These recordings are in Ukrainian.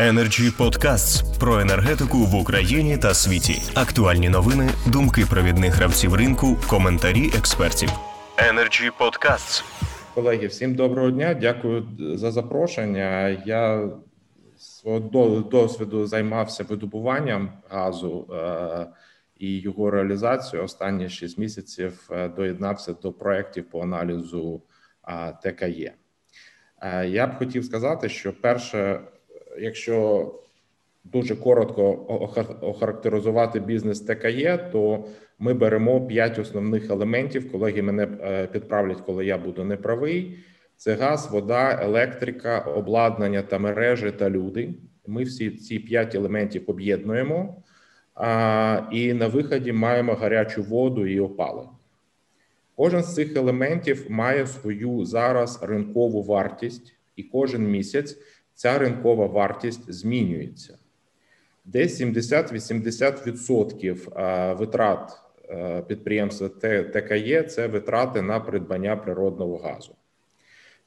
Energy Podcasts про енергетику в Україні та світі. Актуальні новини, думки провідних гравців ринку, коментарі експертів. Energy Podcasts. Колеги, всім доброго дня. Дякую за запрошення. Я свого досвіду займався видобуванням газу е, і його реалізацією. Останні 6 місяців е, доєднався до проєктів по аналізу е, ТКЄ. Я б хотів сказати, що перше якщо дуже коротко охарактеризувати бізнес ТКЄ, то ми беремо п'ять основних елементів. Колеги мене е, підправлять, коли я буду неправий. Це газ, вода, електрика, обладнання та мережі та люди. Ми всі ці п'ять елементів об'єднуємо, і на виході маємо гарячу воду і опалення. Кожен з цих елементів має свою зараз ринкову вартість, і кожен місяць ця ринкова вартість змінюється. Десь 70-80% витрат підприємства ТКЄ це витрати на придбання природного газу.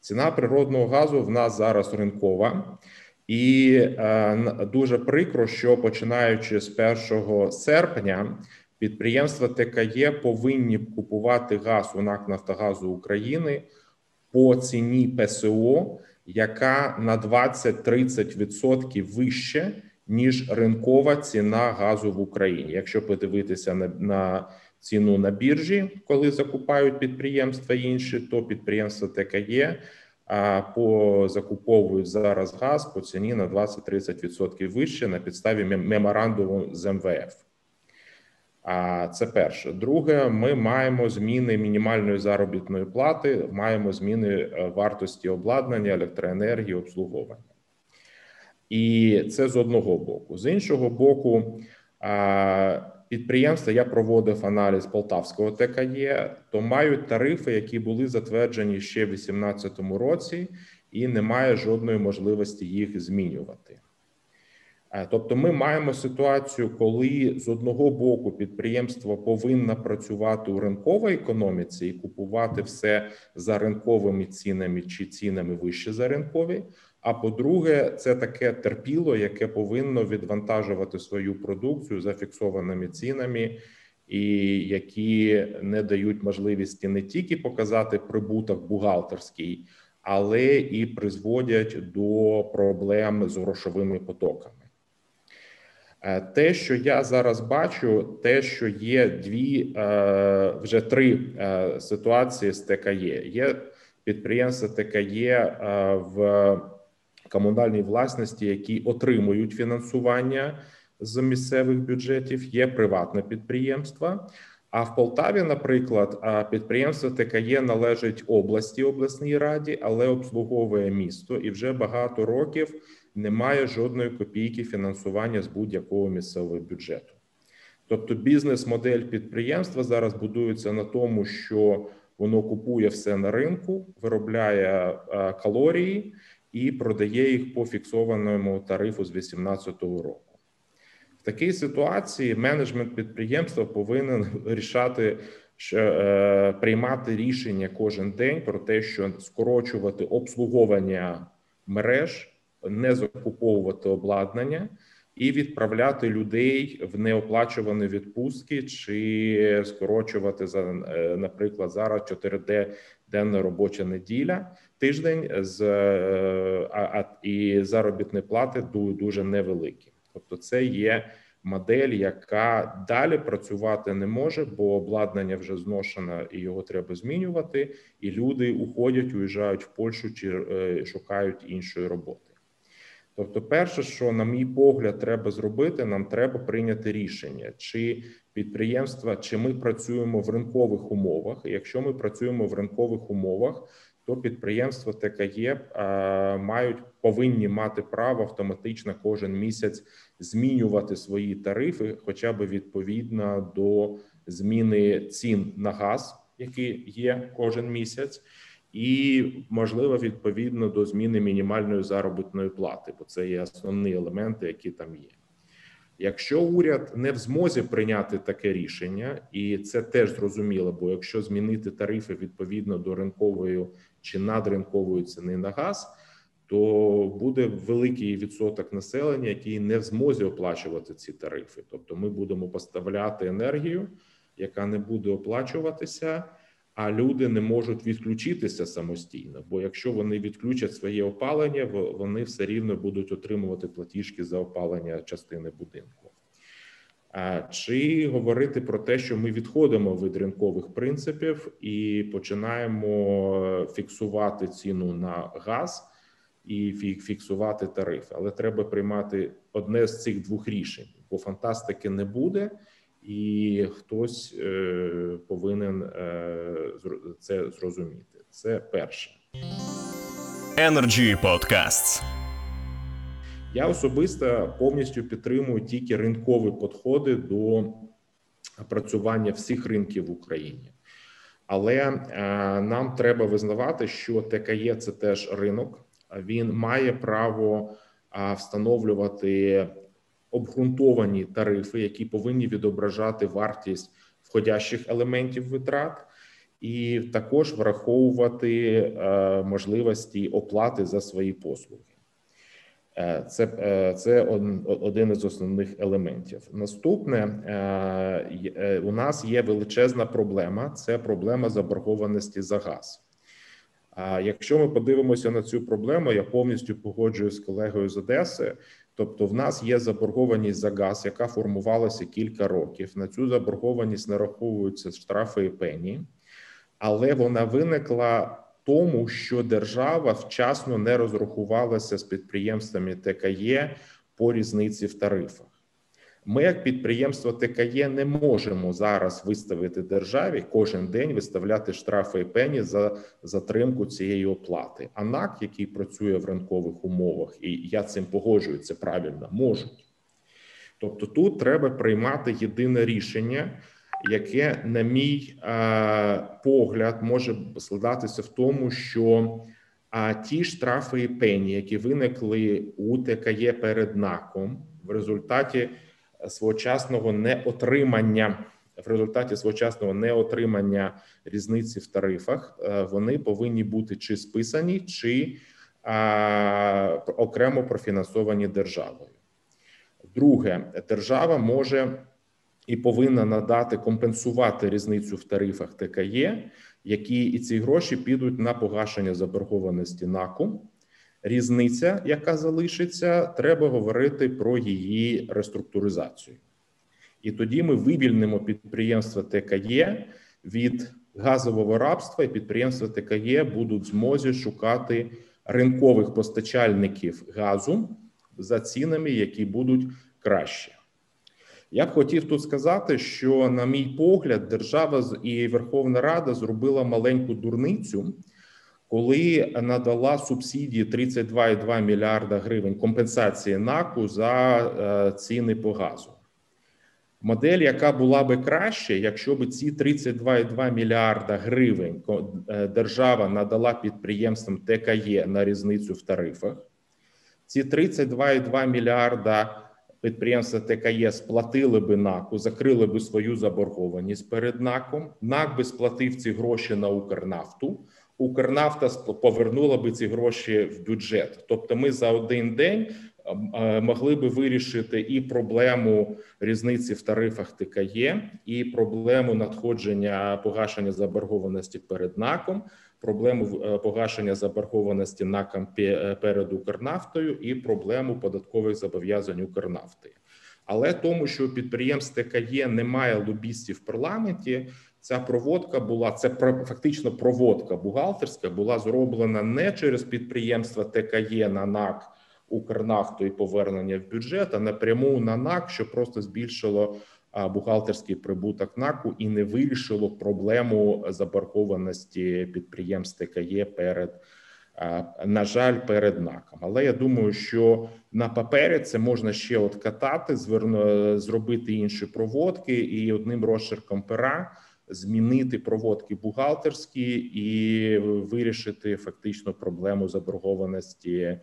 Ціна природного газу в нас зараз ринкова, і дуже прикро, що починаючи з 1 серпня підприємства ТКЄ повинні купувати газ у НАК Нафтогазу України по ціні ПСО яка на 20-30% вище ніж ринкова ціна газу в Україні. Якщо подивитися на, на ціну на біржі, коли закупають підприємства інші, то підприємства ТКЄ а по закуповують зараз газ по ціні на 20-30% вище на підставі меморандуму з МВФ. А це перше. Друге, ми маємо зміни мінімальної заробітної плати, маємо зміни е, вартості обладнання, електроенергії, обслуговування. І це з одного боку. З іншого боку, підприємства я проводив аналіз Полтавського ТКЄ, то мають тарифи, які були затверджені ще в 2018 році, і немає жодної можливості їх змінювати. Е, тобто, ми маємо ситуацію, коли з одного боку підприємство повинно працювати у ринковій економіці і купувати все за ринковими цінами чи цінами вище за ринкові. А по-друге, це таке терпіло, яке повинно відвантажувати свою продукцію за фіксованими цінами, і які не дають можливості не тільки показати прибуток бухгалтерський, але і призводять до проблем з грошовими потоками. Е, те, що я зараз бачу, те, що є дві е, вже три е, ситуації з ТКЄ. Є підприємства ТКЄ в комунальній власності, які отримують фінансування з місцевих бюджетів. Є приватне підприємство. А в Полтаві, наприклад, підприємство ТКЄ належить області обласній раді, але обслуговує місто і вже багато років немає жодної копійки фінансування з будь-якого місцевого бюджету. Тобто, бізнес-модель підприємства зараз будується на тому, що воно купує все на ринку, виробляє калорії і продає їх по фіксованому тарифу з 2018 року. Такій ситуації менеджмент підприємства повинен рішати. Що е, приймати рішення кожен день про те, що скорочувати обслуговування мереж не закуповувати обладнання і відправляти людей в неоплачувані відпустки, чи скорочувати за е, наприклад зараз 4 денна робоча неділя, тиждень з е, а, а і заробітні плати дуже невеликі. Тобто, це є модель, яка далі працювати не може, бо обладнання вже зношено і його треба змінювати. І люди уходять, уїжджають в Польщу чи е, шукають іншої роботи. Тобто, перше, що, на мій погляд, треба зробити, нам треба прийняти рішення, чи підприємства, чи ми працюємо в ринкових умовах. І Якщо ми працюємо в ринкових умовах, то підприємства ТКЄ мають повинні мати право автоматично кожен місяць змінювати свої тарифи, хоча б відповідно до зміни цін на газ, які є кожен місяць і можливо відповідно до зміни мінімальної заробітної плати, бо це є основні елементи, які там є. Якщо уряд не в змозі прийняти таке рішення, і це теж зрозуміло, бо якщо змінити тарифи відповідно до ринкової чи надринкової ціни на газ, то буде великий відсоток населення, який не в змозі оплачувати ці тарифи. Тобто, ми будемо поставляти енергію, яка не буде оплачуватися, а люди не можуть відключитися самостійно. Бо якщо вони відключать своє опалення, вони все рівно будуть отримувати платіжки за опалення частини будинку. Чи говорити про те, що ми відходимо від ринкових принципів і починаємо фіксувати ціну на газ і фіксувати тарифи, але треба приймати одне з цих двох рішень, бо фантастики не буде, і хтось е, повинен е, це зрозуміти. Це перше. Energy Podcasts. Я особисто повністю підтримую тільки ринкові підходи до працювання всіх ринків в Україні, але е, нам треба визнавати, що ТКЄ – це теж ринок. Він має право встановлювати обґрунтовані тарифи, які повинні відображати вартість входящих елементів витрат, і також враховувати е, можливості оплати за свої послуги. Е, це е, це один із основних елементів. Наступне у нас є величезна проблема: це проблема заборгованості за газ. А якщо ми подивимося на цю проблему, я повністю погоджуюсь з колегою з Одеси. Тобто, в нас є заборгованість за газ, яка формувалася кілька років. На цю заборгованість нараховуються штрафи і пені, але вона виникла тому, що держава вчасно не розрахувалася з підприємствами ТКЄ по різниці в тарифах. Ми, як підприємство ТКЄ, не можемо зараз виставити державі кожен день виставляти штрафи і пені за затримку цієї оплати. А НАК, який працює в ринкових умовах, і я цим погоджуюся правильно, можуть. Тобто, тут треба приймати єдине рішення яке, на мій е, погляд, може складатися в тому, що а ті штрафи і пені, які виникли у ТКЄ перед НАКом, в результаті своєчасного неотримання, в результаті своєчасного неотримання різниці в тарифах, е, вони повинні бути чи списані, чи а, окремо профінансовані державою. Друге, держава може і повинна надати компенсувати різницю в тарифах ТКЄ, які і ці гроші підуть на погашення заборгованості НАКу. Різниця, яка залишиться, треба говорити про її реструктуризацію. І тоді ми вивільнимо підприємства ТКЄ від газового рабства, і підприємства ТКЄ будуть в змозі шукати ринкових постачальників газу за цінами, які будуть краще. Я б хотів тут сказати, що, на мій погляд, держава і Верховна Рада зробила маленьку дурницю, коли надала субсидії 32,2 мільярда гривень компенсації НАКу за е, ціни по газу. Модель, яка була би краще, якщо б ці 32,2 мільярда гривень е, держава надала підприємствам ТКЄ на різницю в тарифах. Ці 32,2 мільярда підприємства ТКЄ сплатили би НАКу, закрили би свою заборгованість перед НАКом. НАК би сплатив ці гроші на Укрнафту. Укрнафта повернула би ці гроші в бюджет. Тобто, ми за один день е, могли би вирішити і проблему різниці в тарифах ТКЄ, і проблему надходження погашення заборгованості перед НАКом проблему е, погашення заборгованості НАКам е, перед Укрнафтою і проблему податкових зобов'язань Укрнафти. Але тому, що підприємств ТКЄ немає лобістів в парламенті, ця проводка була це фактично проводка бухгалтерська була зроблена не через підприємства ТКЄ на НАК Укрнафту і повернення в бюджет, а напряму на НАК, що просто збільшило бухгалтерський прибуток НАКу і не вирішило проблему заборгованості підприємств ТКЄ перед. На жаль, перед НАКом. Але я думаю, що на папері це можна ще от катати, зверну, зробити інші проводки, і одним розчерком пера змінити проводки бухгалтерські і вирішити фактично проблему заборгованості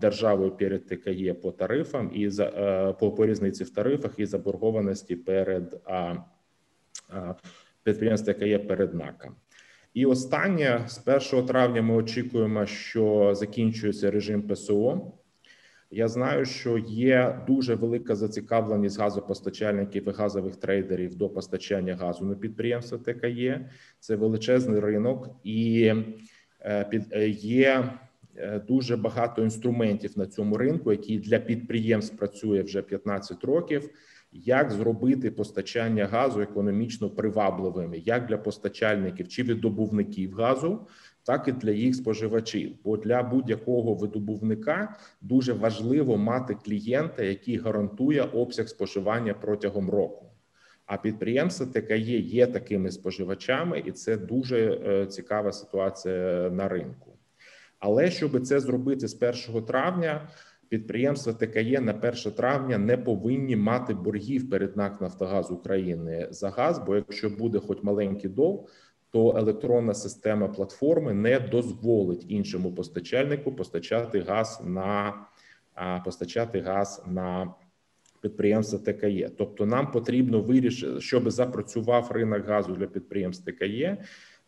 державою перед ТКЄ по тарифам і за е, по, по різниці в тарифах і заборгованості перед підприємств ТКЄ перед НАКом. І останнє з 1 травня ми очікуємо, що закінчується режим ПСО. Я знаю, що є дуже велика зацікавленість газопостачальників і газових трейдерів до постачання газу на підприємства ТКЄ. Це величезний ринок, і е, під е, є е, дуже багато інструментів на цьому ринку, які для підприємств працює вже 15 років. Як зробити постачання газу економічно привабливими, як для постачальників чи видобувників газу, так і для їх споживачів. Бо для будь-якого видобувника дуже важливо мати клієнта, який гарантує обсяг споживання протягом року. А підприємства ТКЄ є такими споживачами, і це дуже е, цікава ситуація на ринку. Але щоб це зробити з 1 травня, підприємства ТКЄ на 1 травня не повинні мати боргів перед НАК Нафтогаз України за газ. Бо якщо буде хоч маленький дов, то електронна система платформи не дозволить іншому постачальнику постачати газ на постачати газ на підприємства ТКЄ. Тобто, нам потрібно вирішити, щоб запрацював ринок газу для підприємств ТКЄ.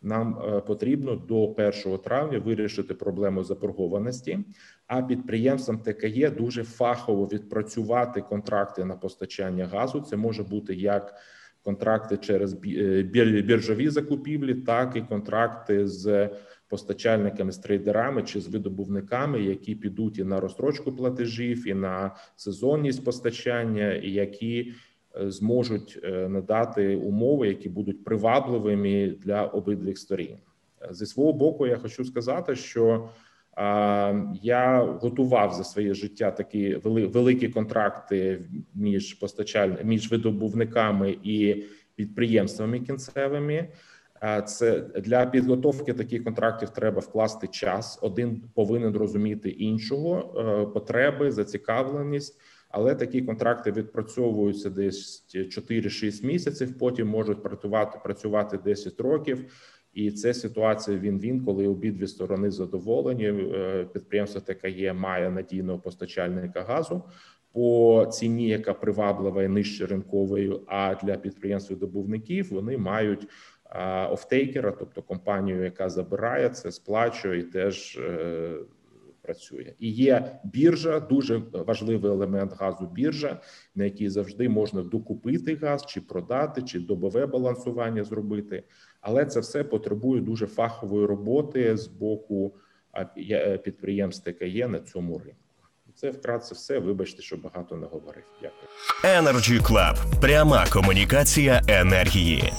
Нам е, потрібно до 1 травня вирішити проблему заборгованості. А підприємствам ТКЄ дуже фахово відпрацювати контракти на постачання газу. Це може бути як контракти через е, біржові закупівлі, так і контракти з постачальниками з трейдерами чи з видобувниками, які підуть і на розстрочку платежів, і на сезонність постачання, і які е, зможуть е, надати умови, які будуть привабливими для обидвих сторін. Зі свого боку, я хочу сказати, що я готував за своє життя такі великі контракти між постачаль... між видобувниками і підприємствами кінцевими. Це для підготовки таких контрактів треба вкласти час. Один повинен розуміти іншого е, потреби, зацікавленість. Але такі контракти відпрацьовуються десь 4-6 місяців. Потім можуть працювати працювати 10 років. І це ситуація він-він, коли обидві сторони задоволені. Е, підприємство ТКЄ має надійного постачальника газу по ціні, яка приваблива і нижче ринковою. А для підприємств добувників вони мають офтейкера, тобто компанію, яка забирає це, сплачує і теж е, працює. І є біржа, дуже важливий елемент газу. Біржа, на якій завжди можна докупити газ, чи продати, чи добове балансування зробити. Але це все потребує дуже фахової роботи з боку підприємств ТКЄ на цьому ринку. Це вкратце все. Вибачте, що багато не говорив. Дякую. Energy Club. пряма комунікація енергії.